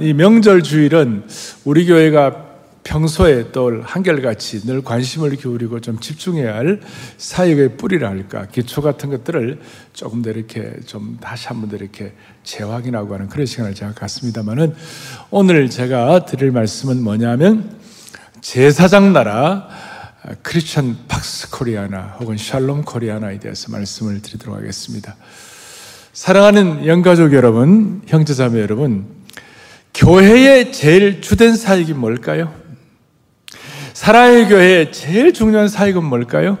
이 명절 주일은 우리 교회가 평소에 또 한결같이 늘 관심을 기울이고 좀 집중해야 할 사역의 뿌리라 할까 기초 같은 것들을 조금 더 이렇게 좀 다시 한번 더 이렇게 재확인하고 하는 그런 시간을 제가 갖습니다만은 오늘 제가 드릴 말씀은 뭐냐면 제사장 나라 크리스천 팍스 코리아나 혹은 샬롬 코리아나에 대해서 말씀을 드리도록 하겠습니다. 사랑하는 영가족 여러분, 형제자매 여러분, 교회의 제일 주된 사역이 뭘까요? 사랑의 교회의 제일 중요한 사역은 뭘까요?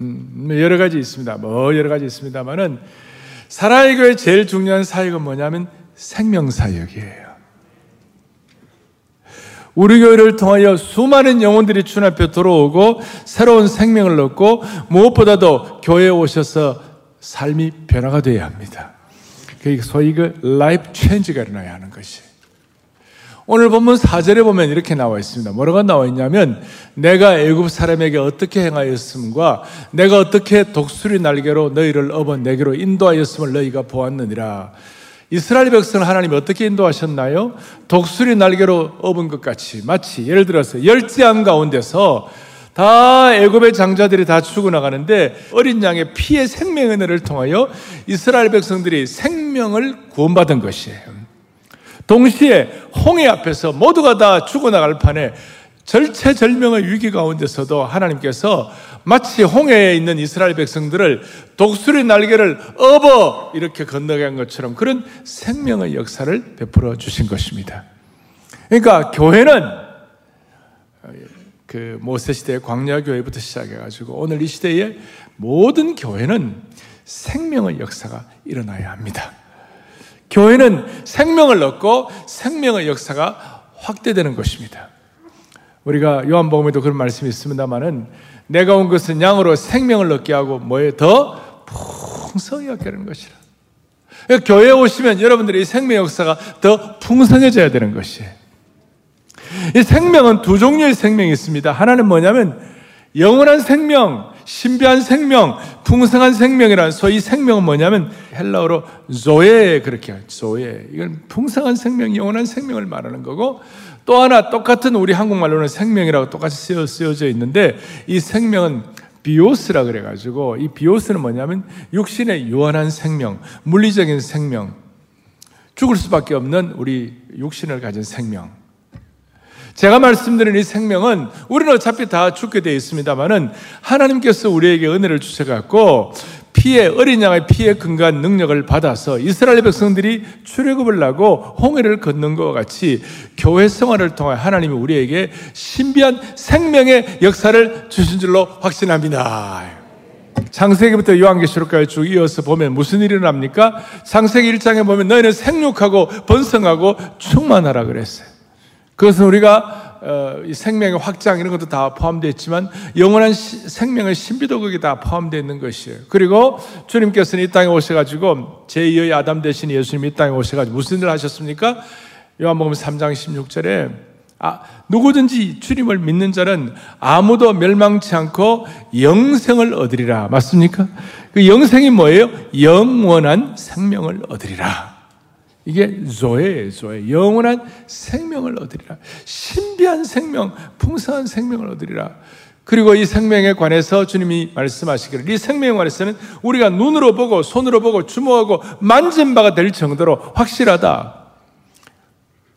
음, 여러 가지 있습니다. 뭐 여러 가지 있습니다만은 사랑의 교회의 제일 중요한 사역은 뭐냐면 생명 사역이에요. 우리 교회를 통하여 수많은 영혼들이 주 앞에 들어오고 새로운 생명을 얻고 무엇보다도 교회에 오셔서 삶이 변화가 되어야 합니다. 소위 그 life change가 일어나야 하는 것이. 오늘 본문 4절에 보면 이렇게 나와 있습니다. 뭐라고 나와 있냐면 내가 애굽 사람에게 어떻게 행하였음과 내가 어떻게 독수리 날개로 너희를 업어 내게로 인도하였음을 너희가 보았느니라. 이스라엘 백성을 하나님이 어떻게 인도하셨나요? 독수리 날개로 업은 것 같이 마치 예를 들어서 열 재앙 가운데서 다 애굽의 장자들이 다 죽어나가는데 어린 양의 피의 생명 은혜를 통하여 이스라엘 백성들이 생명을 구원받은 것이에요. 동시에 홍해 앞에서 모두가 다 죽어나갈 판에 절체절명의 위기 가운데서도 하나님께서 마치 홍해에 있는 이스라엘 백성들을 독수리 날개를 업어 이렇게 건너간 것처럼 그런 생명의 역사를 베풀어 주신 것입니다. 그러니까 교회는 그 모세 시대 광야 교회부터 시작해 가지고 오늘 이 시대의 모든 교회는 생명의 역사가 일어나야 합니다. 교회는 생명을 얻고 생명의 역사가 확대되는 것입니다. 우리가 요한복음에도 그런 말씀이 있습니다만은 내가 온 것은 양으로 생명을 얻게 하고 뭐에 더 풍성히 얻게 하는 것이라. 교회에 오시면 여러분들의 생명 역사가 더 풍성해져야 되는 것이에요. 이 생명은 두 종류의 생명이 있습니다. 하나는 뭐냐면 영원한 생명, 신비한 생명, 풍성한 생명이라는 소위 생명은 뭐냐면 헬라어로 조에 그렇게 조에 이건 풍성한 생명, 영원한 생명을 말하는 거고 또 하나 똑같은 우리 한국말로는 생명이라고 똑같이 쓰여, 쓰여져 있는데 이 생명은 비오스라 그래가지고 이 비오스는 뭐냐면 육신의 유한한 생명, 물리적인 생명, 죽을 수밖에 없는 우리 육신을 가진 생명. 제가 말씀드린 이 생명은 우리는 어차피 다 죽게 되어 있습니다만은 하나님께서 우리에게 은혜를 주셔갖고 피의 어린 양의 피에 근거한 능력을 받아서 이스라엘 백성들이 출애굽을 하고 홍해를 걷는 것과 같이 교회 생활을 통해 하나님이 우리에게 신비한 생명의 역사를 주신 줄로 확신합니다. 창세기부터 요한계시록까지 쭉 이어서 보면 무슨 일이 일어납니까? 창세기 1장에 보면 너희는 생육하고 번성하고 충만하라 그랬어요. 그것은 우리가 어, 생명의 확장 이런 것도 다 포함되어 있지만 영원한 시, 생명의 신비도 거기 다 포함되어 있는 것이에요. 그리고 주님께서는 이 땅에 오셔가지고 제2의 아담 대신 예수님이 이 땅에 오셔가지고 무슨 일을 하셨습니까? 요한복음 3장 16절에 아, 누구든지 주님을 믿는 자는 아무도 멸망치 않고 영생을 얻으리라. 맞습니까? 그 영생이 뭐예요? 영원한 생명을 얻으리라. 이게 조예예요, 조예. 영원한 생명을 얻으리라. 신비한 생명, 풍성한 생명을 얻으리라. 그리고 이 생명에 관해서 주님이 말씀하시기를 이 생명에 관해서는 우리가 눈으로 보고 손으로 보고 주목하고 만진 바가 될 정도로 확실하다.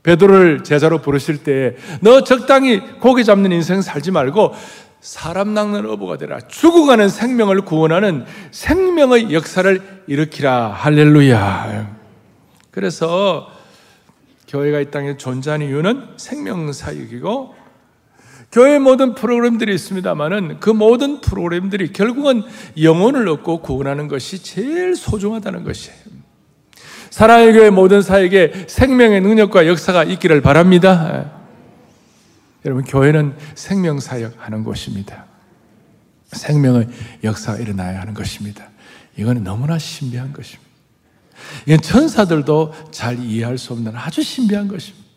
베드로를 제자로 부르실 때 너 적당히 고기 잡는 인생 살지 말고 사람 낚는 어부가 되라. 죽어가는 생명을 구원하는 생명의 역사를 일으키라. 할렐루야. 그래서 교회가 이 땅에 존재하는 이유는 생명사역이고 교회 모든 프로그램들이 있습니다만은 그 모든 프로그램들이 결국은 영혼을 얻고 구원하는 것이 제일 소중하다는 것이에요. 사랑의 교회 모든 사역에 생명의 능력과 역사가 있기를 바랍니다. 여러분, 교회는 생명 사역 하는 곳입니다. 생명의 역사가 일어나야 하는 것입니다. 이거는 너무나 신비한 것입니다. 이건 천사들도 잘 이해할 수 없는 아주 신비한 것입니다.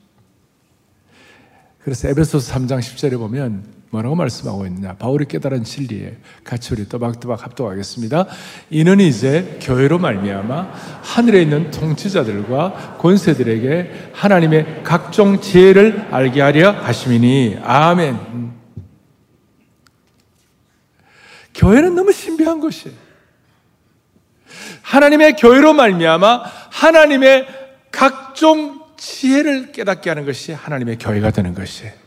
그래서 에베소서 3장 10절에 보면 뭐라고 말씀하고 있느냐? 바울이 깨달은 진리에 같이 우리 또박또박 합독하겠습니다. 이는 이제 교회로 말미암아 하늘에 있는 통치자들과 권세들에게 하나님의 각종 지혜를 알게 하려 하심이니 아멘. 교회는 너무 신비한 것이에요. 하나님의 교회로 말미암아 하나님의 각종 지혜를 깨닫게 하는 것이 하나님의 교회가 되는 것이에요.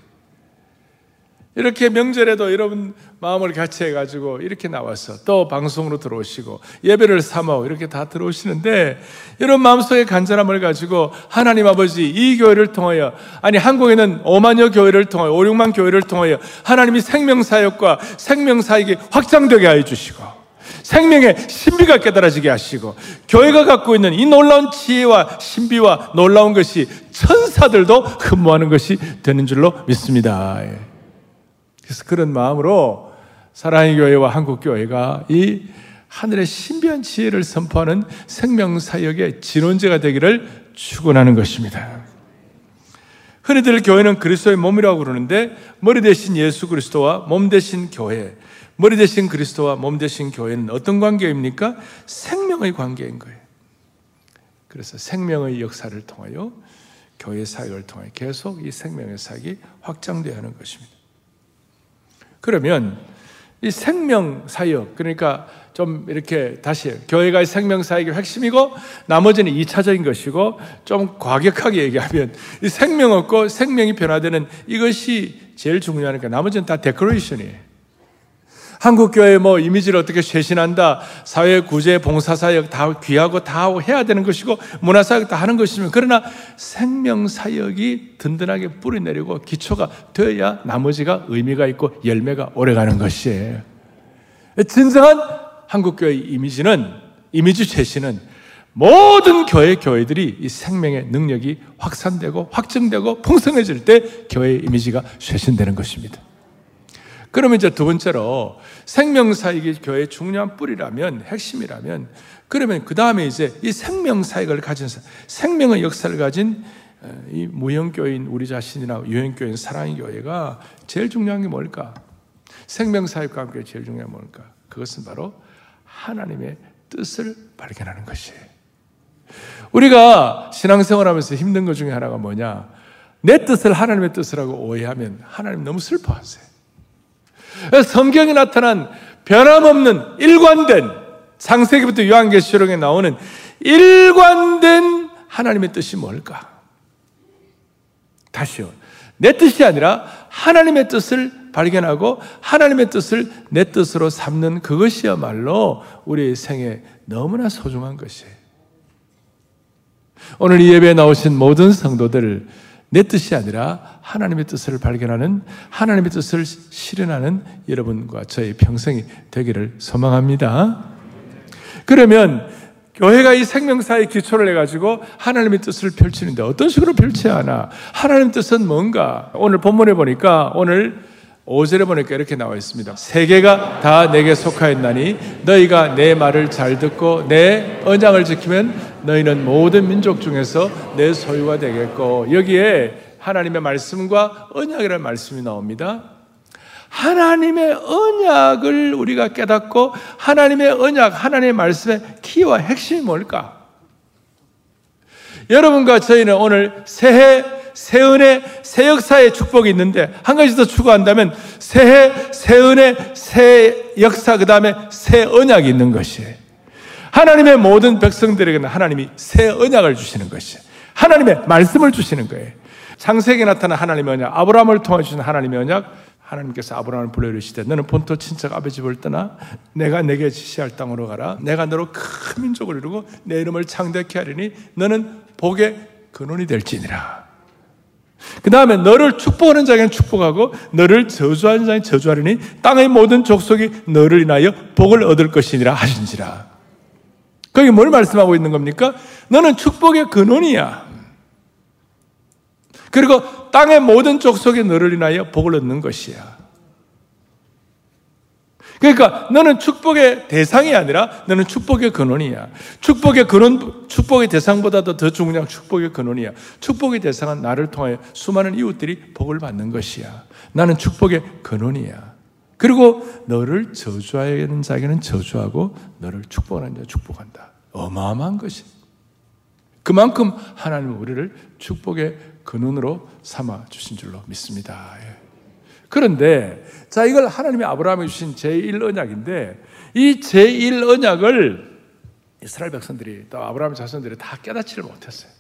이렇게 명절에도 여러분 마음을 같이 해가지고 이렇게 나와서 또 방송으로 들어오시고 예배를 삼아 이렇게 다 들어오시는데 이런 마음속의 간절함을 가지고 하나님 아버지 이 교회를 통하여 아니 한국에는 5만여 교회를 통하여 5, 6만 교회를 통하여 하나님이 생명사역과 생명사역이 확장되게 하여 주시고 생명의 신비가 깨달아지게 하시고 교회가 갖고 있는 이 놀라운 지혜와 신비와 놀라운 것이 천사들도 흠모하는 것이 되는 줄로 믿습니다. 예. 그래서 그런 마음으로 사랑의 교회와 한국 교회가 이 하늘의 신비한 지혜를 선포하는 생명 사역의 진원제가 되기를 축원하는 것입니다. 흔히들 교회는 그리스도의 몸이라고 그러는데 머리 대신 예수 그리스도와 몸 대신 교회, 머리 대신 그리스도와 몸 대신 교회는 어떤 관계입니까? 생명의 관계인 거예요. 그래서 생명의 역사를 통하여 교회 사역을 통해 계속 이 생명의 사역이 확장되어 하는 것입니다. 그러면 이 생명 사역, 그러니까 좀 이렇게 다시 교회가 생명 사역의 핵심이고 나머지는 2차적인 것이고 좀 과격하게 얘기하면 이 생명 없고 생명이 변화되는 이것이 제일 중요하니까 나머지는 다 데코레이션이에요. 한국교회 뭐 이미지를 어떻게 쇄신한다, 사회 구제, 봉사사역 다 귀하고 다 해야 되는 것이고, 문화사역 다 하는 것이지만, 그러나 생명사역이 든든하게 뿌리 내리고 기초가 되어야 나머지가 의미가 있고 열매가 오래 가는 것이에요. 진정한 한국교회 이미지는, 이미지 쇄신은 모든 교회 교회들이 이 생명의 능력이 확산되고 확증되고 풍성해질 때 교회 이미지가 쇄신되는 것입니다. 그러면 이제 두 번째로 생명사역이 교회의 중요한 뿌리라면, 핵심이라면, 그러면 그 다음에 이제 이 생명사역을 가진, 생명의 역사를 가진 어, 이 무형교인 우리 자신이나 유형교인 사랑의 교회가 제일 중요한 게 뭘까? 생명사역과 함께 제일 중요한 게 뭘까? 그것은 바로 하나님의 뜻을 발견하는 것이에요. 우리가 신앙생활 하면서 힘든 것 중에 하나가 뭐냐? 내 뜻을 하나님의 뜻이라고 오해하면 하나님 너무 슬퍼하세요. 성경에 나타난 변함없는 일관된 창세기부터 요한계시록에 나오는 일관된 하나님의 뜻이 뭘까? 다시요. 내 뜻이 아니라 하나님의 뜻을 발견하고 하나님의 뜻을 내 뜻으로 삼는 그것이야말로 우리의 생에 너무나 소중한 것이에요. 오늘 이 예배에 나오신 모든 성도들 내 뜻이 아니라 하나님의 뜻을 발견하는 하나님의 뜻을 실현하는 여러분과 저의 평생이 되기를 소망합니다. 그러면 교회가 이 생명사의 기초를 해가지고 하나님의 뜻을 펼치는데 어떤 식으로 펼쳐야 하나? 하나님의 뜻은 뭔가? 오늘 본문에 보니까 오늘 5절에 보니까 이렇게 나와 있습니다. 세계가 다 내게 속하였나니 너희가 내 말을 잘 듣고 내 언약을 지키면 너희는 모든 민족 중에서 내 소유가 되겠고 여기에 하나님의 말씀과 언약이라는 말씀이 나옵니다. 하나님의 언약을 우리가 깨닫고 하나님의 언약, 하나님의 말씀의 키와 핵심이 뭘까? 여러분과 저희는 오늘 새해 새 은혜, 새 역사의 축복이 있는데 한 가지 더 추구한다면 새해, 새 은혜, 새 역사 그 다음에 새 언약이 있는 것이에요. 하나님의 모든 백성들에게는 하나님이 새 언약을 주시는 것이에요. 하나님의 말씀을 주시는 거예요. 창세기에 나타난 하나님의 언약, 아브라함을 통해 주신 하나님의 언약, 하나님께서 아브라함을 불러 이르시되 너는 본토 친척 아버 집을 떠나 내가 내게 지시할 땅으로 가라. 내가 너로 큰 민족을 이루고 내 이름을 창대케 하리니 너는 복의 근원이 될지니라. 그 다음에 너를 축복하는 자에게는 축복하고 너를 저주하는 자에게는 저주하리니 땅의 모든 족속이 너를 인하여 복을 얻을 것이니라 하신지라. 거기 뭘 말씀하고 있는 겁니까? 너는 축복의 근원이야. 그리고 땅의 모든 족속이 너를 인하여 복을 얻는 것이야. 그러니까 너는 축복의 대상이 아니라 너는 축복의 근원이야. 축복의 근원, 축복의 대상보다도 더 중요한 축복의 근원이야. 축복의 대상은 나를 통하여 수많은 이웃들이 복을 받는 것이야. 나는 축복의 근원이야. 그리고 너를 저주하는 자에게는 저주하고 너를 축복하는 자 축복한다. 어마어마한 것이. 그만큼 하나님은 우리를 축복의 근원으로 삼아 주신 줄로 믿습니다. 예. 그런데 자 이걸 하나님이 아브라함에 주신 제1 언약인데 이 제1 언약을 이스라엘 백성들이 또 아브라함 자손들이 다 깨닫지를 못했어요.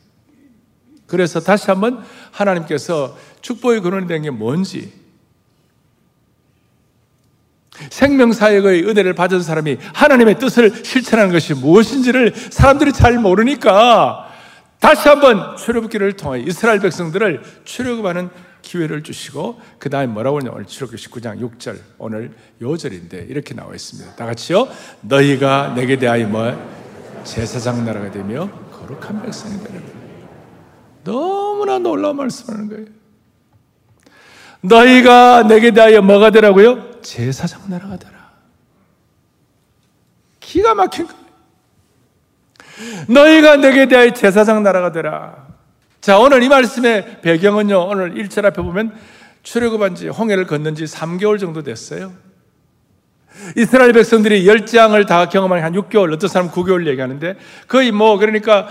그래서 다시 한번 하나님께서 축복의 근원이 된 게 뭔지 생명 사역의 은혜를 받은 사람이 하나님의 뜻을 실천하는 것이 무엇인지를 사람들이 잘 모르니까 다시 한번 출애굽기를 통해 이스라엘 백성들을 출애굽하는 기회를 주시고 그 다음에 뭐라고 하냐 오늘 출애굽기 19장 6절 오늘 요절인데 이렇게 나와 있습니다. 다 같이요. 너희가 내게 대하여 뭐 제사장 나라가 되며 거룩한 백성이 되라. 너무나 놀라운 말씀하는 거예요. 너희가 내게 대하여 뭐가 되라고요? 제사장 나라가 되라. 기가 막힌 거예요. 너희가 내게 대하여 제사장 나라가 되라. 자, 오늘 이 말씀의 배경은요, 오늘 1절 앞에 보면 출애굽한 지, 홍해를 걷는 지 3개월 정도 됐어요. 이스라엘 백성들이 열장을 다 경험한 한 6개월, 어떤 사람 9개월 얘기하는데 거의 뭐, 그러니까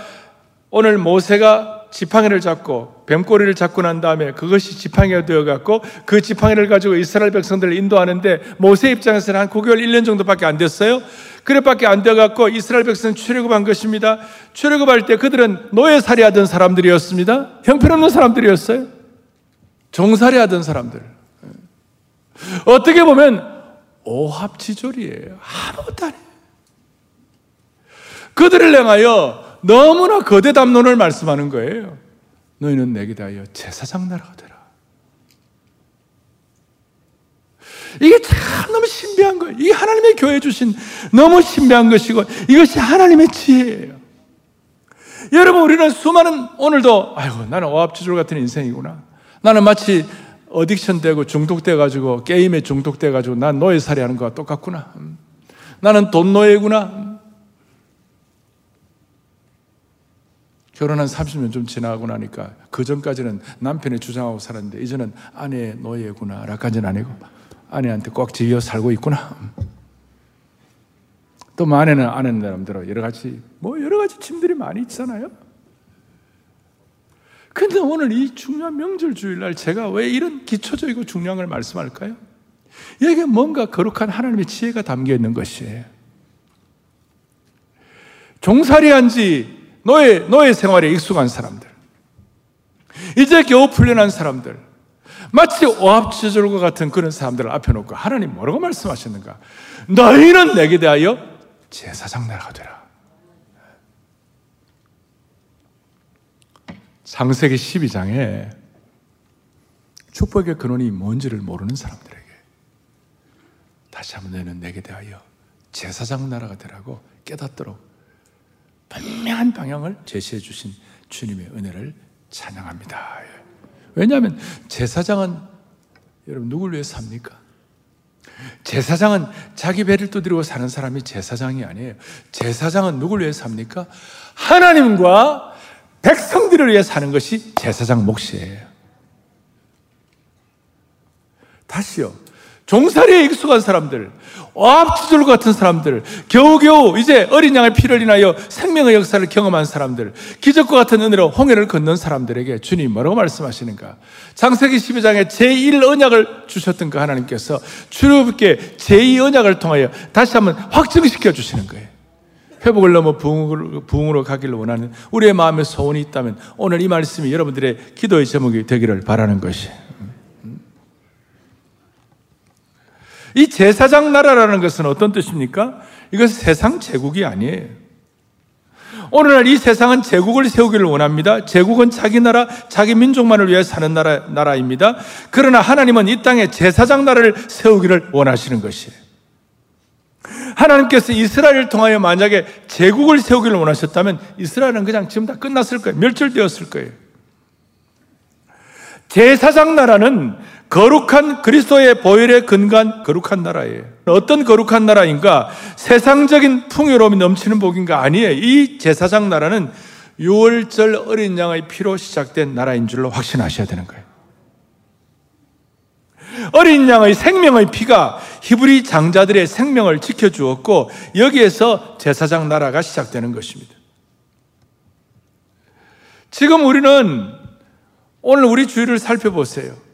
오늘 모세가 지팡이를 잡고 뱀꼬리를 잡고 난 다음에 그것이 지팡이가 되어갖고 그 지팡이를 가지고 이스라엘 백성들을 인도하는데 모세 입장에서는 한 9개월, 1년 정도밖에 안 됐어요. 그래밖에 안 되어갖고 이스라엘 백성 출애굽한 것입니다. 출애굽할 때 그들은 노예살이 하던 사람들이었습니다. 형편없는 사람들이었어요. 종살이 하던 사람들. 어떻게 보면 오합지졸이에요. 아무것도 아니에요. 그들을 향하여 너무나 거대 담론을 말씀하는 거예요. 너희는 내게 대하여 제사장 나라가 되라. 이게 참 너무 신비한 거예요. 이게 하나님의 교회 주신 너무 신비한 것이고 이것이 하나님의 지혜예요. 여러분 우리는 수많은 오늘도 아이고 나는 오합지졸 같은 인생이구나. 나는 마치 어딕션 되고 중독돼 가지고 게임에 중독돼 가지고 난 노예살이 하는 거와 똑같구나. 음. 나는 돈 노예구나. 결혼한 30년 좀 지나고 나니까 그 전까지는 남편의 주장하고 살았는데 이제는 아내의 노예구나 라까지는 아니고 아내한테 꽉 지어 살고 있구나. 또 아내는 아내 나름대로 여러 가지 뭐 여러 가지 짐들이 많이 있잖아요. 근데 오늘 이 중요한 명절 주일날 제가 왜 이런 기초적이고 중요한 걸 말씀할까요? 여기에 뭔가 거룩한 하나님의 지혜가 담겨 있는 것이에요. 종살이 한 지 노예, 노예 생활에 익숙한 사람들. 이제 겨우 풀려난 사람들. 마치 오합지졸과 같은 그런 사람들을 앞에 놓고 하나님 뭐라고 말씀하셨는가? 너희는 내게 대하여 제사장 나라가 되라. 창세기 12장에 축복의 근원이 뭔지를 모르는 사람들에게 다시 한번 너희는 내게 대하여 제사장 나라가 되라고 깨닫도록 분명한 방향을 제시해 주신 주님의 은혜를 찬양합니다. 왜냐하면 제사장은 여러분 누굴 위해 삽니까? 제사장은 자기 배를 두드리고 사는 사람이 제사장이 아니에요. 제사장은 누굴 위해 삽니까? 하나님과 백성들을 위해 사는 것이 제사장 몫이에요. 다시요. 종살이에 익숙한 사람들, 어압지졸 같은 사람들, 겨우겨우 이제 어린 양의 피를 인하여 생명의 역사를 경험한 사람들, 기적과 같은 은혜로 홍해를 건넌 사람들에게 주님 뭐라고 말씀하시는가? 장세기 12장에 제1 언약을 주셨던 그 하나님께서 주님께 제2 언약을 통하여 다시 한번 확증시켜 주시는 거예요. 회복을 넘어 부흥으로, 가기를 원하는 우리의 마음에 소원이 있다면 오늘 이 말씀이 여러분들의 기도의 제목이 되기를 바라는 것이. 이 제사장 나라라는 것은 어떤 뜻입니까? 이것은 세상 제국이 아니에요. 오늘날 이 세상은 제국을 세우기를 원합니다. 제국은 자기 나라, 자기 민족만을 위해 사는 나라, 나라입니다. 그러나 하나님은 이 땅에 제사장 나라를 세우기를 원하시는 것이에요. 하나님께서 이스라엘을 통하여 만약에 제국을 세우기를 원하셨다면 이스라엘은 그냥 지금 다 끝났을 거예요. 멸절되었을 거예요. 제사장 나라는 거룩한 그리스도의 보혈에 근간 거룩한 나라예요. 어떤 거룩한 나라인가? 세상적인 풍요로움이 넘치는 복인가? 아니에요. 이 제사장 나라는 6월절 어린 양의 피로 시작된 나라인 줄로 확신하셔야 되는 거예요. 어린 양의 생명의 피가 히브리 장자들의 생명을 지켜주었고 여기에서 제사장 나라가 시작되는 것입니다. 지금 우리는 오늘 우리 주위를 살펴보세요.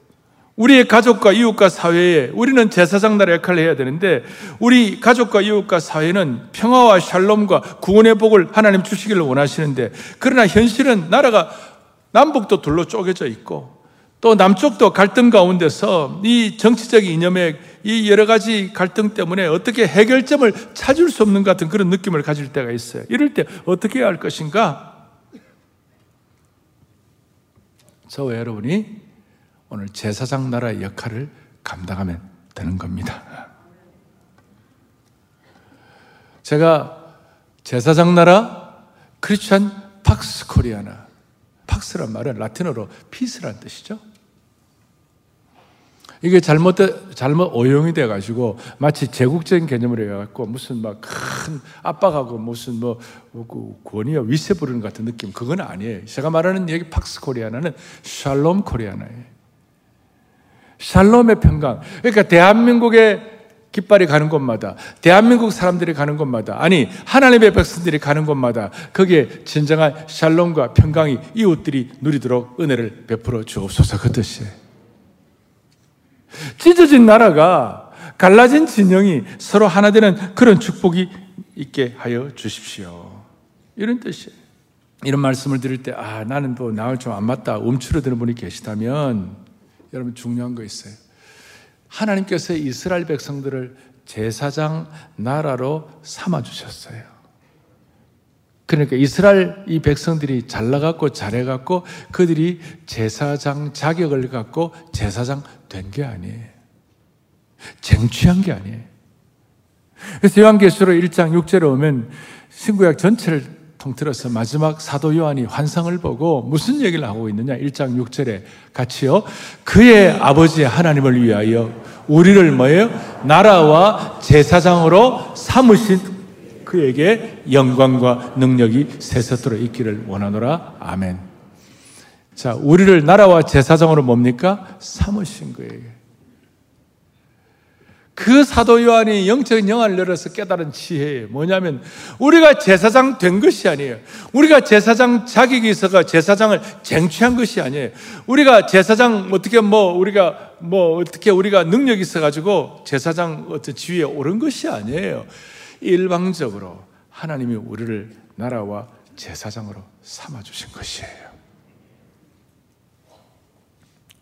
우리의 가족과 이웃과 사회에 우리는 제사장 나라 역할을 해야 되는데 우리 가족과 이웃과 사회는 평화와 샬롬과 구원의 복을 하나님 주시기를 원하시는데 그러나 현실은 나라가 남북도 둘로 쪼개져 있고 또 남쪽도 갈등 가운데서 이 정치적 이념의 이 여러 가지 갈등 때문에 어떻게 해결점을 찾을 수 없는 같은 그런 느낌을 가질 때가 있어요. 이럴 때 어떻게 해야 할 것인가? 저와 여러분이 오늘 제사장 나라의 역할을 감당하면 되는 겁니다. 제가 제사장 나라 크리스천 팍스 코리아나 팍스란 말은 라틴어로 peace란 뜻이죠. 이게 잘못, 잘못 오용이 돼가지고 마치 제국적인 개념으로 해갖고 무슨 막 큰 압박하고 무슨 뭐, 뭐 권위와 위세 부리는 같은 느낌. 그건 아니에요. 제가 말하는 여기 팍스 코리아나는 샬롬 코리아나예요. 샬롬의 평강. 그러니까 대한민국의 깃발이 가는 곳마다, 대한민국 사람들이 가는 곳마다, 아니, 하나님의 백성들이 가는 곳마다, 거기에 진정한 샬롬과 평강이 이웃들이 누리도록 은혜를 베풀어 주옵소서 그 뜻이에요. 찢어진 나라가 갈라진 진영이 서로 하나 되는 그런 축복이 있게 하여 주십시오. 이런 뜻이에요. 이런 말씀을 드릴 때, 아, 나는 뭐 나을 좀안 맞다. 움츠러드는 분이 계시다면, 여러분 중요한 거 있어요. 하나님께서 이스라엘 백성들을 제사장 나라로 삼아 주셨어요. 그러니까 이스라엘 이 백성들이 잘 나갔고 잘해갖고 그들이 제사장 자격을 갖고 제사장 된 게 아니에요. 쟁취한 게 아니에요. 그래서 요한계시록 1장 6절에 오면 신구약 전체를 통틀어서 마지막 사도 요한이 환상을 보고 무슨 얘기를 하고 있느냐? 1장 6절에 같이요. 그의 아버지 하나님을 위하여 우리를 뭐예요? 나라와 제사장으로 삼으신 그에게 영광과 능력이 세세토록 있기를 원하노라. 아멘. 자, 우리를 나라와 제사장으로 뭡니까? 삼으신 거예요. 그 사도 요한이 영적인 영화를 열어서 깨달은 지혜예요. 뭐냐면 우리가 제사장 된 것이 아니에요. 우리가 제사장 자격이 있어가 제사장을 쟁취한 것이 아니에요. 우리가 제사장 어떻게 뭐 우리가 뭐 어떻게 우리가 능력이 있어 가지고 제사장 어떤 지위에 오른 것이 아니에요. 일방적으로 하나님이 우리를 나라와 제사장으로 삼아 주신 것이에요.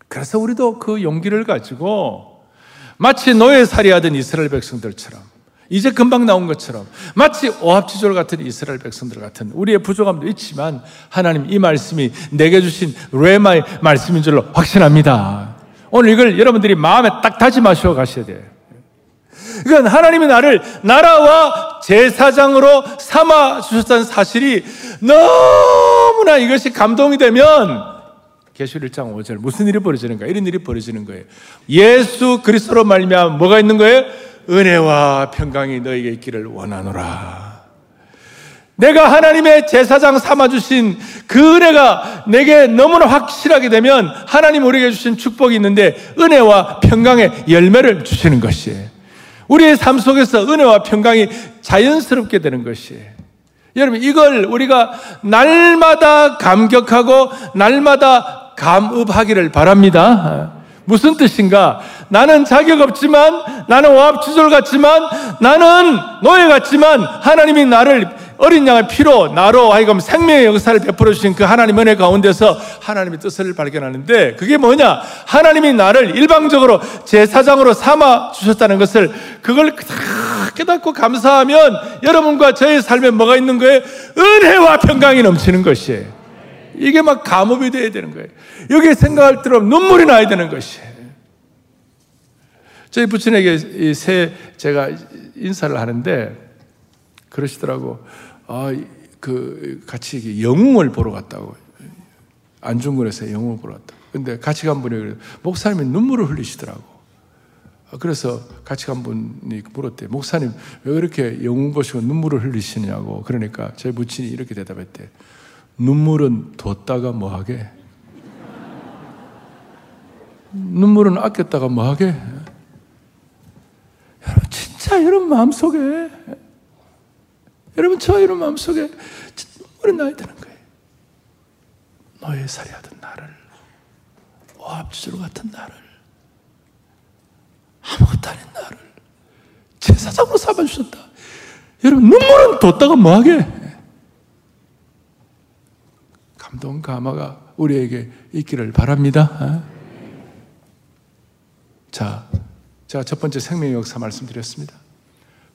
그래서 우리도 그 용기를 가지고 마치 노예살이 하던 이스라엘 백성들처럼 이제 금방 나온 것처럼 마치 오합지졸 같은 이스라엘 백성들 같은 우리의 부족함도 있지만 하나님 이 말씀이 내게 주신 레마의 말씀인 줄로 확신합니다. 오늘 이걸 여러분들이 마음에 딱 다짐하시고 가셔야 돼요. 이건 하나님이 나를 나라와 제사장으로 삼아 주셨다는 사실이 너무나 이것이 감동이 되면 계시록 1장 5절 무슨 일이 벌어지는가? 이런 일이 벌어지는 거예요. 예수 그리스도로 말미암아 뭐가 있는 거예요? 은혜와 평강이 너에게 있기를 원하노라. 내가 하나님의 제사장 삼아 주신 그 은혜가 내게 너무나 확실하게 되면 하나님 우리에게 주신 축복이 있는데 은혜와 평강의 열매를 주시는 것이에요. 우리의 삶 속에서 은혜와 평강이 자연스럽게 되는 것이에요. 여러분, 이걸 우리가 날마다 감격하고 날마다 감읍하기를 바랍니다. 무슨 뜻인가? 나는 자격 없지만, 나는 오합지졸 같지만, 나는 노예 같지만, 하나님이 나를 어린 양의 피로 나로 하여금 생명의 역사를 베풀어 주신 그 하나님 은혜 가운데서 하나님의 뜻을 발견하는데 그게 뭐냐? 하나님이 나를 일방적으로 제사장으로 삼아 주셨다는 것을 그걸 다 깨닫고 감사하면 여러분과 저의 삶에 뭐가 있는 거예요? 은혜와 평강이 넘치는 것이에요. 이게 막 감업이 돼야 되는 거예요. 여기 생각할 때로 눈물이 나야 되는 것이에요. 저희 부친에게 새 제가 인사를 하는데 그러시더라고. 아, 그 같이 영웅을 보러 갔다고. 안중근에서 영웅을 보러 갔다. 근데 같이 간 분이 목사님이 눈물을 흘리시더라고. 그래서 같이 간 분이 물었대. 목사님, 왜 그렇게 영웅 보시고 눈물을 흘리시냐고. 그러니까 제 부친이 이렇게 대답했대. 눈물은 뒀다가 뭐하게? 눈물은 아꼈다가 뭐하게? 여러분, 진짜 여러분 마음속에, 여러분, 저 여러분 마음속에 눈물이 나야 되는 거예요. 너의 살이하던 나를, 오합지졸 같은 나를, 아무것도 아닌 나를 제사장으로 삼아주셨다. 여러분, 눈물은 뒀다가 뭐하게? 감동 감화가 우리에게 있기를 바랍니다. 어? 자, 제가 첫 번째 생명의 역사 말씀드렸습니다.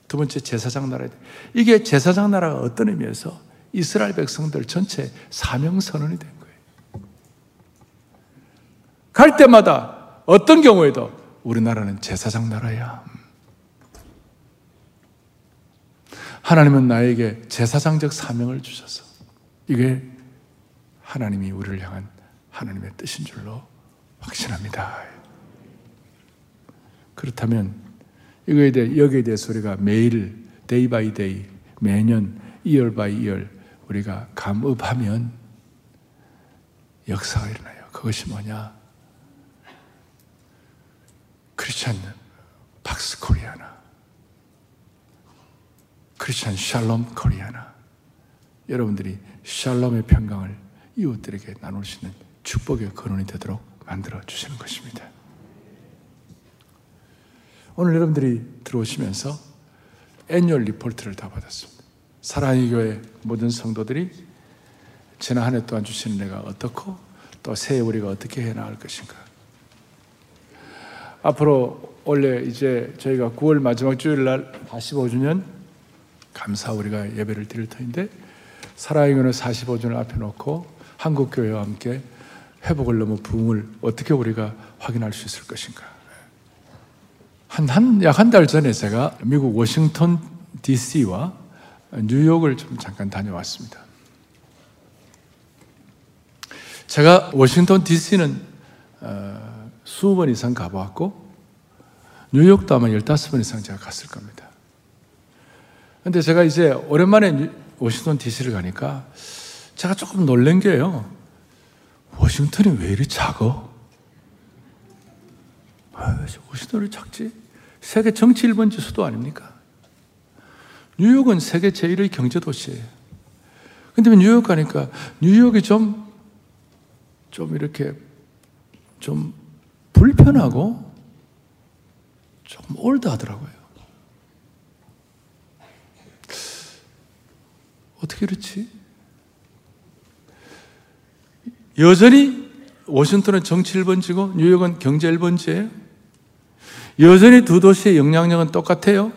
두 번째 제사장 나라. 이게 제사장 나라가 어떤 의미에서 이스라엘 백성들 전체 사명 선언이 된 거예요. 갈 때마다 어떤 경우에도 우리나라는 제사장 나라야. 하나님은 나에게 제사장적 사명을 주셔서 이게 하나님이 우리를 향한 하나님의 뜻인 줄로 확신합니다. 그렇다면 이거에 대해 여기에 대해서 우리가 매일 day by day 매년 year by year 우리가 감읍하면 역사가 일어나요. 그것이 뭐냐? 크리스찬 팍스 코리아나 크리스찬 샬롬 코리아나 여러분들이 샬롬의 평강을 이웃들에게 나눌 수 있는 축복의 근원이 되도록 만들어 주시는 것입니다. 오늘 여러분들이 들어오시면서 annual report를 다 받았습니다. 사랑의 교회 모든 성도들이 지난 한 해 동안 주신 내가 어떻고 또 새해 우리가 어떻게 해 나갈 것인가. 앞으로 원래 이제 저희가 9월 마지막 주일 날 45주년 감사 우리가 예배를 드릴 터인데 사랑의 교회 45주년을 앞에 놓고 한국 교회와 함께 회복을 넘어 부흥을 어떻게 우리가 확인할 수 있을 것인가. 한, 한, 약 한 달 전에 제가 미국 워싱턴 DC와 뉴욕을 좀 잠깐 다녀왔습니다. 제가 워싱턴 DC는 어, 20번 이상 가보았고, 뉴욕도 아마 15번 이상 제가 갔을 겁니다. 근데 제가 이제 오랜만에 워싱턴 DC를 가니까 제가 조금 놀란 게요. 워싱턴이 왜 이리 작어? 아, 워싱턴이 작지? 세계 정치 1번지 수도 아닙니까? 뉴욕은 세계 제1의 경제 도시예요. 근데 뉴욕 가니까 뉴욕이 좀, 좀 이렇게 좀 불편하고 조금 올드하더라고요. 어떻게 그렇지? 여전히 워싱턴은 정치 1번지고 뉴욕은 경제 1번지예요. 여전히 두 도시의 영향력은 똑같아요.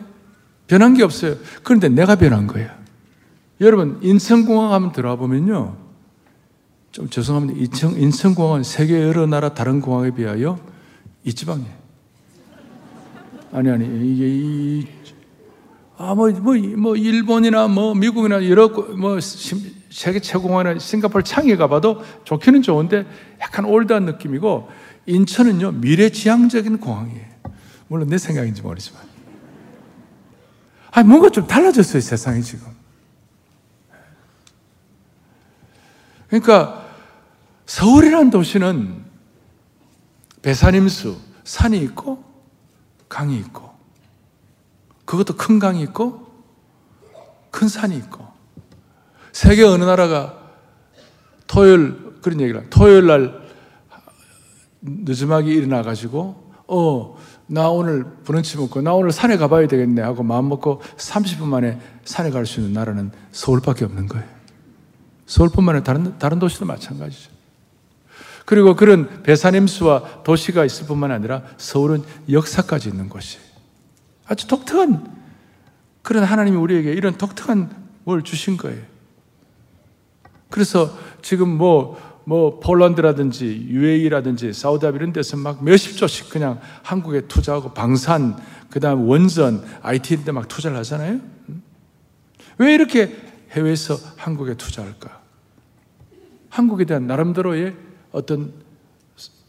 변한 게 없어요. 그런데 내가 변한 거예요. 여러분, 인천공항 한번 들어와 보면요. 좀 죄송합니다. 인천, 인천공항은 세계 여러 나라 다른 공항에 비하여 이 지방이에요. 아니, 아니, 이게, 이, 아, 뭐, 뭐, 뭐, 일본이나 뭐, 미국이나 여러, 뭐, 세계 최고공항이나 싱가포르 창에 가봐도 좋기는 좋은데 약간 올드한 느낌이고 인천은요, 미래지향적인 공항이에요. 물론 내 생각인지 모르지만. 아, 뭔가 좀 달라졌어요, 세상이 지금. 그러니까 서울이라는 도시는 배산임수, 산이 있고 강이 있고 그것도 큰 강이 있고 큰 산이 있고 세계 어느 나라가 토요일 그런 얘기를 토요일 날 늦음하게 일어나 가지고 어 나 오늘 브런치 먹고 나 오늘 산에 가봐야 되겠네 하고 마음 먹고 30분 만에 산에 갈 수 있는 나라는 서울밖에 없는 거예요. 서울뿐만 아니라 다른, 다른 도시도 마찬가지죠. 그리고 그런 배산임수와 도시가 있을 뿐만 아니라 서울은 역사까지 있는 곳이에요. 아주 독특한 그런 하나님이 우리에게 이런 독특한 뭘 주신 거예요. 그래서 지금 뭐, 뭐, 폴란드라든지 UAE라든지 사우디아비 이런 데서 막 몇십 조씩 그냥 한국에 투자하고 방산, 그 다음 원전, IT인데 막 투자를 하잖아요? 왜 이렇게 해외에서 한국에 투자할까? 한국에 대한 나름대로의 어떤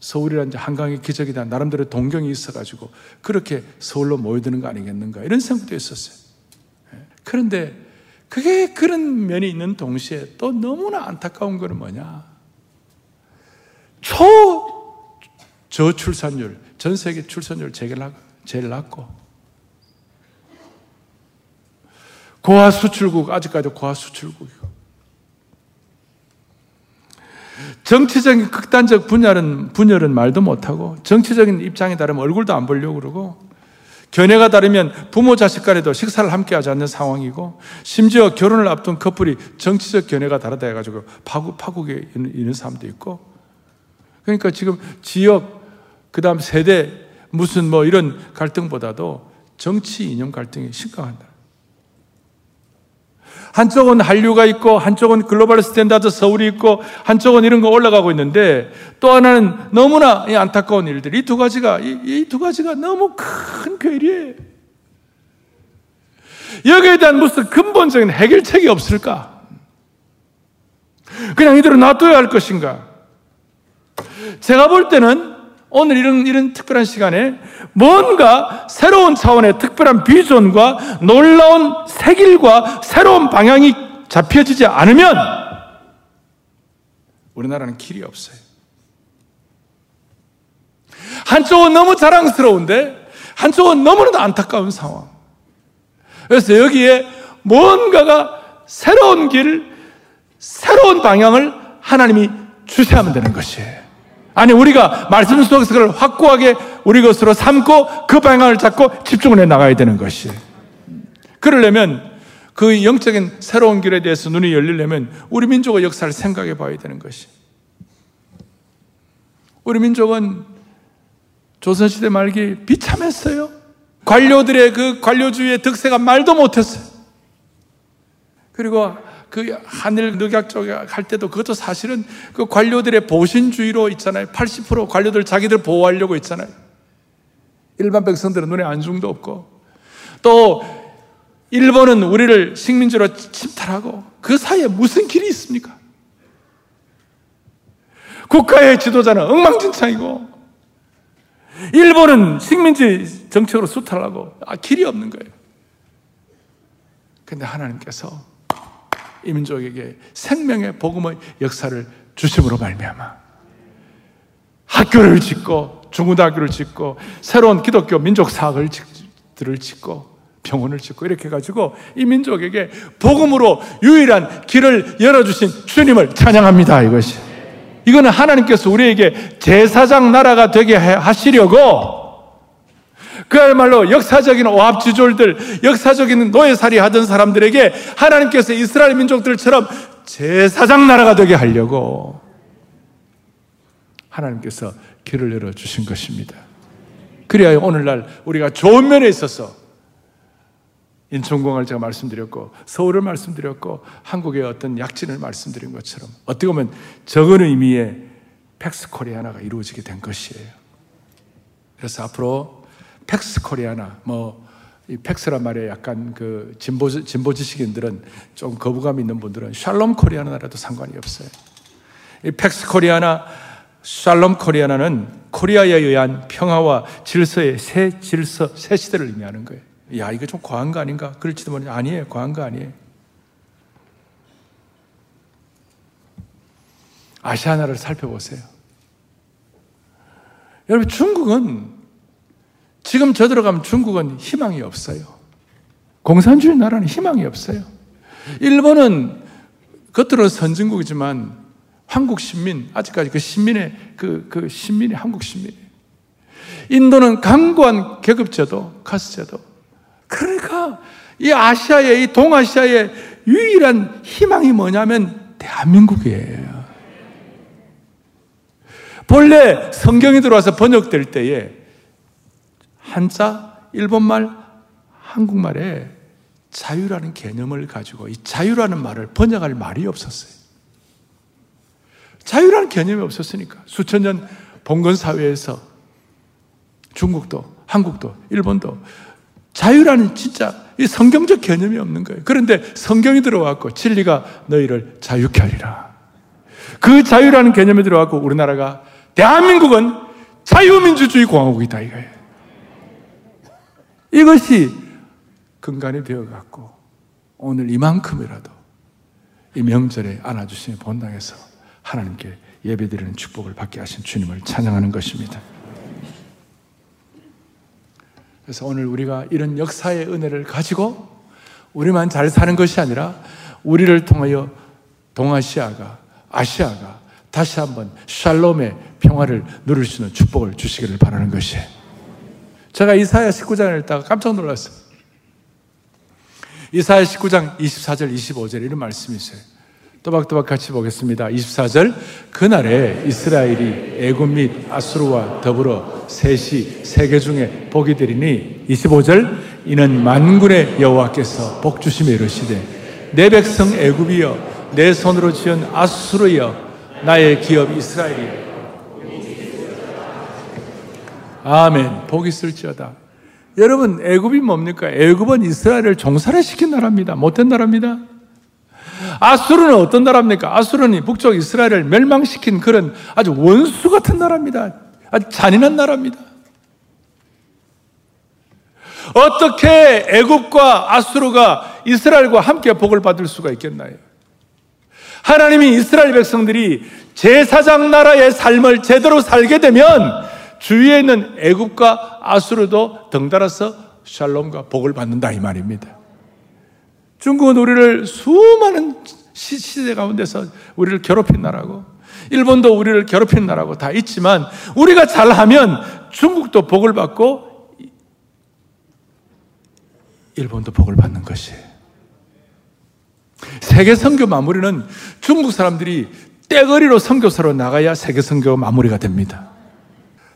서울이란 이제 한강의 기적이다. 나름대로 동경이 있어가지고 그렇게 서울로 모여드는 거 아니겠는가. 이런 생각도 있었어요. 예. 그런데 그게 그런 면이 있는 동시에 또 너무나 안타까운 것은 뭐냐. 초 저출산율, 전 세계 출산율 제일 낮고, 고화 수출국, 아직까지 고화 수출국이고, 정치적인 극단적 분열은, 분열은 말도 못하고, 정치적인 입장이 다르면 얼굴도 안 보려고 그러고, 견해가 다르면 부모 자식 간에도 식사를 함께 하지 않는 상황이고, 심지어 결혼을 앞둔 커플이 정치적 견해가 다르다 해가지고 파국, 파국에 있는 사람도 있고, 그러니까 지금 지역, 그 다음 세대, 무슨 뭐 이런 갈등보다도 정치 이념 갈등이 심각한다. 한쪽은 한류가 있고, 한쪽은 global standard 서울이 있고, 한쪽은 이런 거 올라가고 있는데, 또 하나는 너무나 안타까운 일들. 이 두 가지가, 이 두 가지가 너무 큰 괴리예요. 여기에 대한 무슨 근본적인 해결책이 없을까? 그냥 이대로 놔둬야 할 것인가? 제가 볼 때는 오늘 이런, 이런 특별한 시간에 뭔가 새로운 차원의 특별한 비전과 놀라운 새 일과 새로운 방향이 잡혀지지 않으면 우리나라는 길이 없어요. 한쪽은 너무 자랑스러운데 한쪽은 너무나도 안타까운 상황. 그래서 여기에 뭔가가 새로운 길, 새로운 방향을 하나님이 주셔야만 되는 것이에요. 아니, 우리가 말씀 속에서 그걸 확고하게 우리 것으로 삼고 그 방향을 잡고 집중을 해 나가야 되는 것이. 그러려면 그 영적인 새로운 길에 대해서 눈이 열리려면 우리 민족의 역사를 생각해 봐야 되는 것이. 우리 민족은 조선시대 말기 비참했어요. 관료들의 그 관료주의의 득세가 말도 못했어요. 그리고 그 하늘 늑약 쪽에 할 때도 그것도 사실은 그 관료들의 보신주의로 있잖아요. 80% 관료들 자기들 보호하려고 있잖아요. 일반 백성들은 눈에 안중도 없고 또 일본은 우리를 식민지로 침탈하고 그 사이에 무슨 길이 있습니까? 국가의 지도자는 엉망진창이고 일본은 식민지 정책으로 수탈하고 아, 길이 없는 거예요. 근데 하나님께서 이 민족에게 생명의 복음의 역사를 주심으로 말미암아 학교를 짓고 중고등학교를 짓고 새로운 기독교 민족 사학을 들을 짓고 병원을 짓고 이렇게 해가지고 이 민족에게 복음으로 유일한 길을 열어주신 주님을 찬양합니다 이것이. 이거는 하나님께서 우리에게 제사장 나라가 되게 하시려고 그야말로 역사적인 오합지졸들, 역사적인 노예살이 하던 사람들에게 하나님께서 이스라엘 민족들처럼 제사장 나라가 되게 하려고 하나님께서 길을 열어주신 것입니다. 그래야 오늘날 우리가 좋은 면에 있어서 인천공항을 제가 말씀드렸고 서울을 말씀드렸고 한국의 어떤 약진을 말씀드린 것처럼 어떻게 보면 적은 의미의 팍스 코리아나가 이루어지게 된 것이에요. 그래서 앞으로 팍스 코리아나 뭐이 팍스란 말에 약간 그 진보 진보 지식인들은 좀 거부감 있는 분들은 샬롬 코리아나라도 상관이 없어요. 이 팍스 코리아나 샬롬 코리아나는 코리아에 의한 평화와 질서의 새 질서, 새 시대를 의미하는 거예요. 야, 이거 좀 과한 거 아닌가? 그럴지도 모르 아니에요. 과한 거 아니에요. 아시아 나라를 살펴보세요. 여러분, 중국은 지금 저 들어가면 중국은 희망이 없어요. 공산주의 나라는 희망이 없어요. 일본은 겉으로 선진국이지만 한국 시민, 아직까지 그 시민의, 그, 그 시민이 한국 시민. 인도는 강고한 계급제도, 카스제도. 그러니까 이 아시아의, 이 동아시아의 유일한 희망이 뭐냐면 대한민국이에요. 본래 성경이 들어와서 번역될 때에 한자, 일본말, 한국말에 자유라는 개념을 가지고 이 자유라는 말을 번역할 말이 없었어요. 자유라는 개념이 없었으니까 수천 년 봉건 사회에서 중국도 한국도 일본도 자유라는 진짜 이 성경적 개념이 없는 거예요. 그런데 성경이 들어왔고 진리가 너희를 자유케 하리라. 그 자유라는 개념이 들어왔고 우리나라가 대한민국은 자유민주주의 공화국이다 이거예요. 이것이 근간이 되어갖고 오늘 이만큼이라도 이 명절에 안아주심의 본당에서 하나님께 예배드리는 축복을 받게 하신 주님을 찬양하는 것입니다. 그래서 오늘 우리가 이런 역사의 은혜를 가지고 우리만 잘 사는 것이 아니라 우리를 통하여 동아시아가, 아시아가 다시 한번 샬롬의 평화를 누릴 수 있는 축복을 주시기를 바라는 것이에요. 제가 이사야 19장을 읽다가 깜짝 놀랐어요. 이사야 19장 24절, 25절 이런 말씀이 있어요. 또박또박 같이 보겠습니다. 24절 그날에 이스라엘이 애굽 및 아수르와 더불어 셋이 세계 중에 복이 되리니 25절 이는 만군의 여호와께서 복 주심에 이르시되 내 백성 애굽이여 내 손으로 지은 아수르여 나의 기업 이스라엘이여 아멘 복이 있을지어다 여러분 애굽이 뭡니까? 애굽은 이스라엘을 종살이 시킨 나라입니다. 못된 나라입니다. 아수르는 어떤 나라입니까? 아수르는 북쪽 이스라엘을 멸망시킨 그런 아주 원수 같은 나라입니다. 아주 잔인한 나라입니다. 어떻게 애굽과 아수르가 이스라엘과 함께 복을 받을 수가 있겠나요? 하나님이 이스라엘 백성들이 제사장 나라의 삶을 제대로 살게 되면 주위에 있는 애굽과 아수르도 덩달아서 샬롬과 복을 받는다 이 말입니다. 중국은 우리를 수많은 시대 가운데서 우리를 괴롭힌 나라고 일본도 우리를 괴롭힌 나라고 다 있지만 우리가 잘하면 중국도 복을 받고 일본도 복을 받는 것이에요. 세계 선교 마무리는 중국 사람들이 떼거리로 선교사로 나가야 세계 선교 마무리가 됩니다.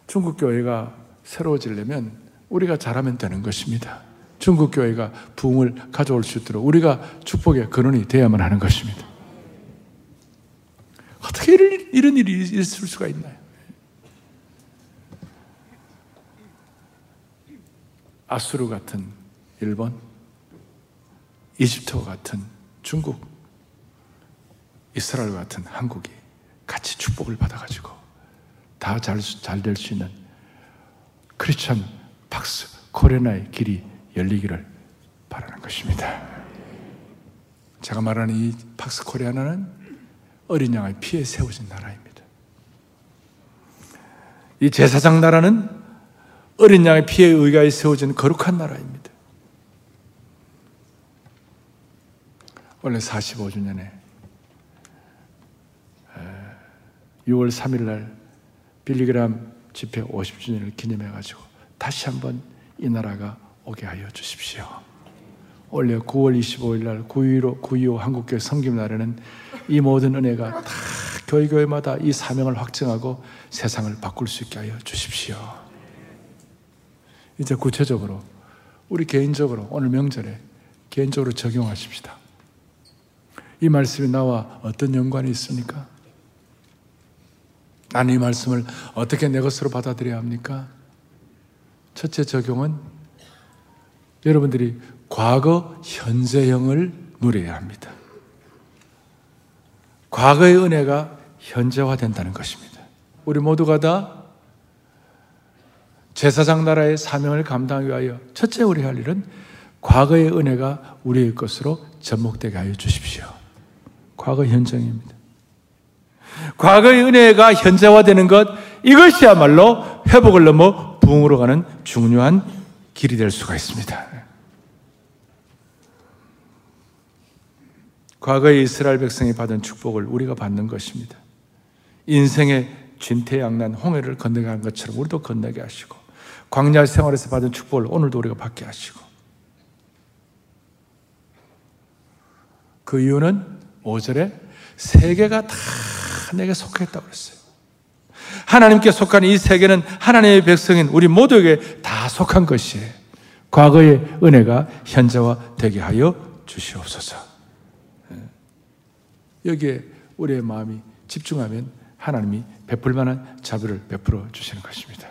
중국 교회가 새로워지려면 우리가 잘하면 되는 것입니다. 중국 교회가 부흥을 가져올 수 있도록 우리가 축복의 근원이 되어야만 하는 것입니다. 어떻게 이런, 일이 있을 수가 있나요? 아수르 같은 일본, 이집트 같은 중국, 이스라엘 같은 한국이 같이 축복을 받아가지고 다 잘 잘 될 수 있는 크리스천 박스 코레나의 길이 열리기를 바라는 것입니다. 제가 말하는 이 박스 코리아나는 어린 양의 피에 세워진 나라입니다. 이 제사장 나라는 어린 양의 피에 의가에 세워진 거룩한 나라입니다. 원래 45주년에 6월 3일 날 빌리그람 집회 50주년을 기념해 가지고 다시 한번 이 나라가 오게 하여 주십시오. 원래 9월 25일 날 9.15, 9.25 한국교회 성김 날에는 이 모든 은혜가 다 교회 교회마다 이 사명을 확증하고 세상을 바꿀 수 있게 하여 주십시오. 이제 구체적으로 우리 개인적으로 오늘 명절에 개인적으로 적용하십시다. 이 말씀이 나와 어떤 연관이 있습니까? 나는 이 말씀을 어떻게 내 것으로 받아들여야 합니까? 첫째 적용은 여러분들이 과거, 현재형을 누려야 합니다. 과거의 은혜가 현재화된다는 것입니다. 우리 모두가 다 제사장 나라의 사명을 감당하기 위하여 첫째 우리 할 일은 과거의 은혜가 우리의 것으로 접목되게 하여 주십시오. 과거 현정입니다. 과거의 은혜가 현재화되는 것 이것이야말로 회복을 넘어 부흥으로 가는 중요한 길이 될 수가 있습니다. 과거의 이스라엘 백성이 받은 축복을 우리가 받는 것입니다. 인생의 진퇴양난 홍해를 건너간 것처럼 우리도 건너게 하시고 광야 생활에서 받은 축복을 오늘도 우리가 받게 하시고 그 이유는 5절에 세계가 다 내게 속했다고 그랬어요. 하나님께 속한 이 세계는 하나님의 백성인 우리 모두에게 다 속한 것이에요. 과거의 은혜가 현재화 되게 하여 주시옵소서. 여기에 우리의 마음이 집중하면 하나님이 베풀 만한 자비를 베풀어 주시는 것입니다.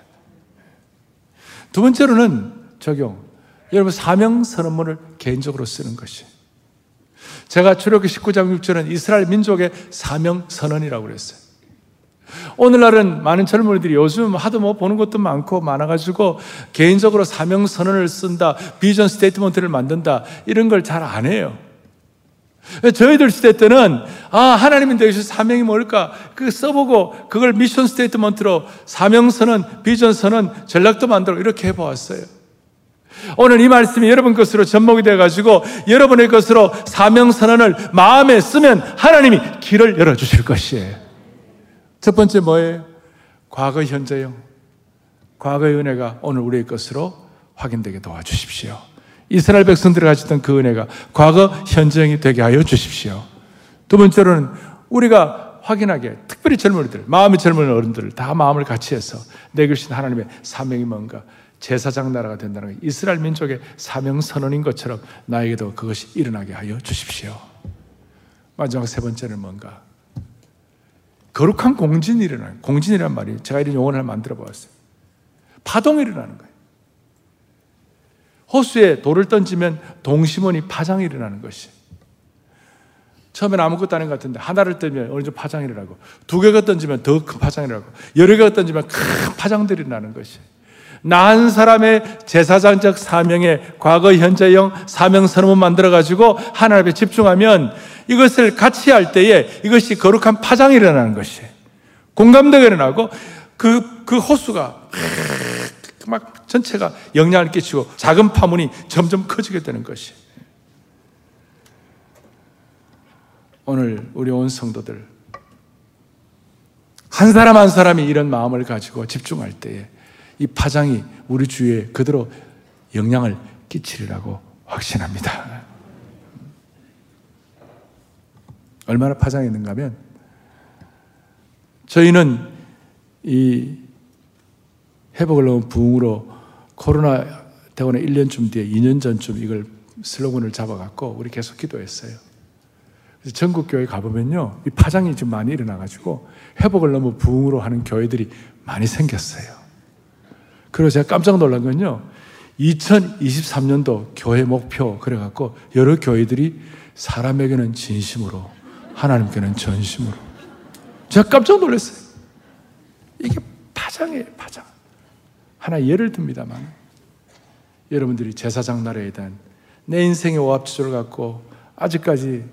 두 번째로는 적용. 여러분 사명 선언문을 개인적으로 쓰는 것이. 제가 출애굽기 19장 6절은 이스라엘 민족의 사명 선언이라고 그랬어요. 오늘날은 많은 젊은이들이 요즘 하도 뭐 보는 것도 많고 많아가지고 개인적으로 사명 선언을 쓴다, vision statement를 만든다, 이런 걸 잘 안 해요. 저희들 시대 때는 아 하나님인 되시 사명이 뭘까 그 써보고 그걸 mission statement로 사명 선언, 비전 선언, 전략도 만들고 이렇게 해보았어요. 오늘 이 말씀이 여러분 것으로 접목이 되어가지고 여러분의 것으로 사명 선언을 마음에 쓰면 하나님이 길을 열어주실 것이에요. 첫 번째 뭐예요? 과거, 현재형. 과거의 은혜가 오늘 우리의 것으로 확인되게 도와주십시오. 이스라엘 백성들이 가졌던 그 은혜가 과거, 현재형이 되게 하여 주십시오. 두 번째로는 우리가 확인하게 특별히 젊은이들, 마음이 젊은 어른들 다 마음을 같이 해서 내 것인 하나님의 사명이 뭔가 제사장 나라가 된다는 것, 이스라엘 민족의 사명 선언인 것처럼 나에게도 그것이 일어나게 하여 주십시오. 마지막 세 번째는 뭔가? 거룩한 공진이 일어나요. 공진이란 말이 제가 이런 용어를 만들어 보았어요. 파동이 일어나는 거예요. 호수에 돌을 던지면 동심원이 파장이 일어나는 것이. 처음엔 아무것도 아닌 것 같은데 하나를 던지면 어느 정도 파장이 일어나고 두 개가 던지면 더 큰 파장이 일어나고 여러 개가 던지면 큰 파장들이 일어나는 것이. 나한 사람의 제사장적 사명의 과거, 현재형 사명 선언을 만들어 가지고 하나님 앞에 집중하면 이것을 같이 할 때에 이것이 거룩한 파장이 일어나는 것이. 공감대가 일어나고 그, 그 호수가 막 전체가 영향을 끼치고 작은 파문이 점점 커지게 되는 것이. 오늘 우리 온 성도들 한 사람 한 사람이 이런 마음을 가지고 집중할 때에 이 파장이 우리 주위에 그대로 영향을 끼치리라고 확신합니다. 얼마나 파장이 있는가 하면 저희는 이 회복을 넣은 부흥으로 코로나 대원에 1년쯤 뒤에 2년 전쯤 이걸 슬로건을 잡아갖고 우리 계속 기도했어요. 전국 교회 가보면요, 이 파장이 좀 많이 일어나가지고 회복을 너무 부흥으로 하는 교회들이 많이 생겼어요. 그리고 제가 깜짝 놀란 건요. 2023년도 교회 목표 그래갖고 여러 교회들이 사람에게는 진심으로 하나님께는 전심으로 제가 깜짝 놀랐어요. 이게 파장이에요, 파장. 하나 예를 듭니다만 여러분들이 제사장 나라에 대한 내 인생의 오합지졸을 갖고 아직까지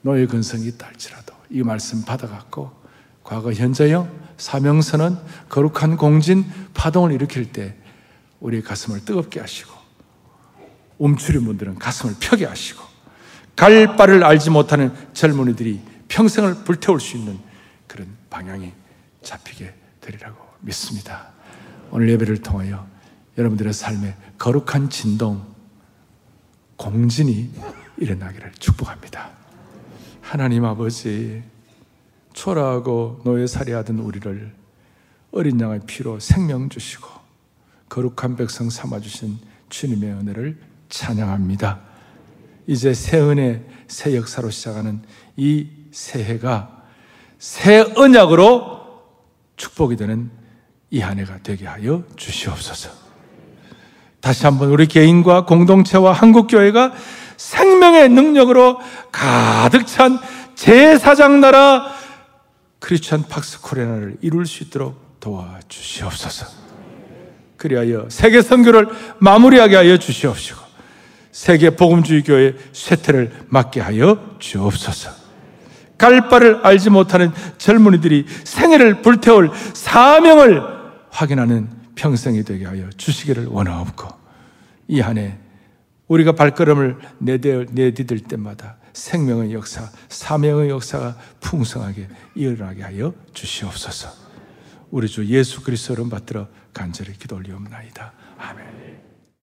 노예 근성이 있다 할지라도 이 말씀 받아갖고 과거 현재형 사명선은 거룩한 공진 파동을 일으킬 때 우리의 가슴을 뜨겁게 하시고 움츠린 분들은 가슴을 펴게 하시고 갈 바를 알지 못하는 젊은이들이 평생을 불태울 수 있는 그런 방향이 잡히게 되리라고 믿습니다. 오늘 예배를 통하여 여러분들의 삶에 거룩한 진동, 공진이 일어나기를 축복합니다. 하나님 아버지, 초라하고 노예살이하던 우리를 어린 양의 피로 생명 주시고 거룩한 백성 삼아주신 주님의 은혜를 찬양합니다. 이제 새 은혜, 새 역사로 시작하는 이 새해가 새 언약으로 축복이 되는 이 한 해가 되게 하여 주시옵소서. 다시 한번 우리 개인과 공동체와 한국교회가 생명의 능력으로 가득 찬 제사장 나라 크리스천 팍스 코레나를 이룰 수 있도록 도와주시옵소서. 그리하여 세계 선교를 마무리하게 하여 주시옵시고 세계 복음주의 교회 쇠퇴를 막게 하여 주옵소서. 갈 바를 알지 못하는 젊은이들이 생애를 불태울 사명을 확인하는 평생이 되게 하여 주시기를 원하옵고 이 한 해 우리가 발걸음을 내디딜 때마다 생명의 역사, 사명의 역사가 풍성하게 일어나게 하여 주시옵소서. 우리 주 예수 그리스도를 받들어 간절히 기도 올리옵나이다. 아멘.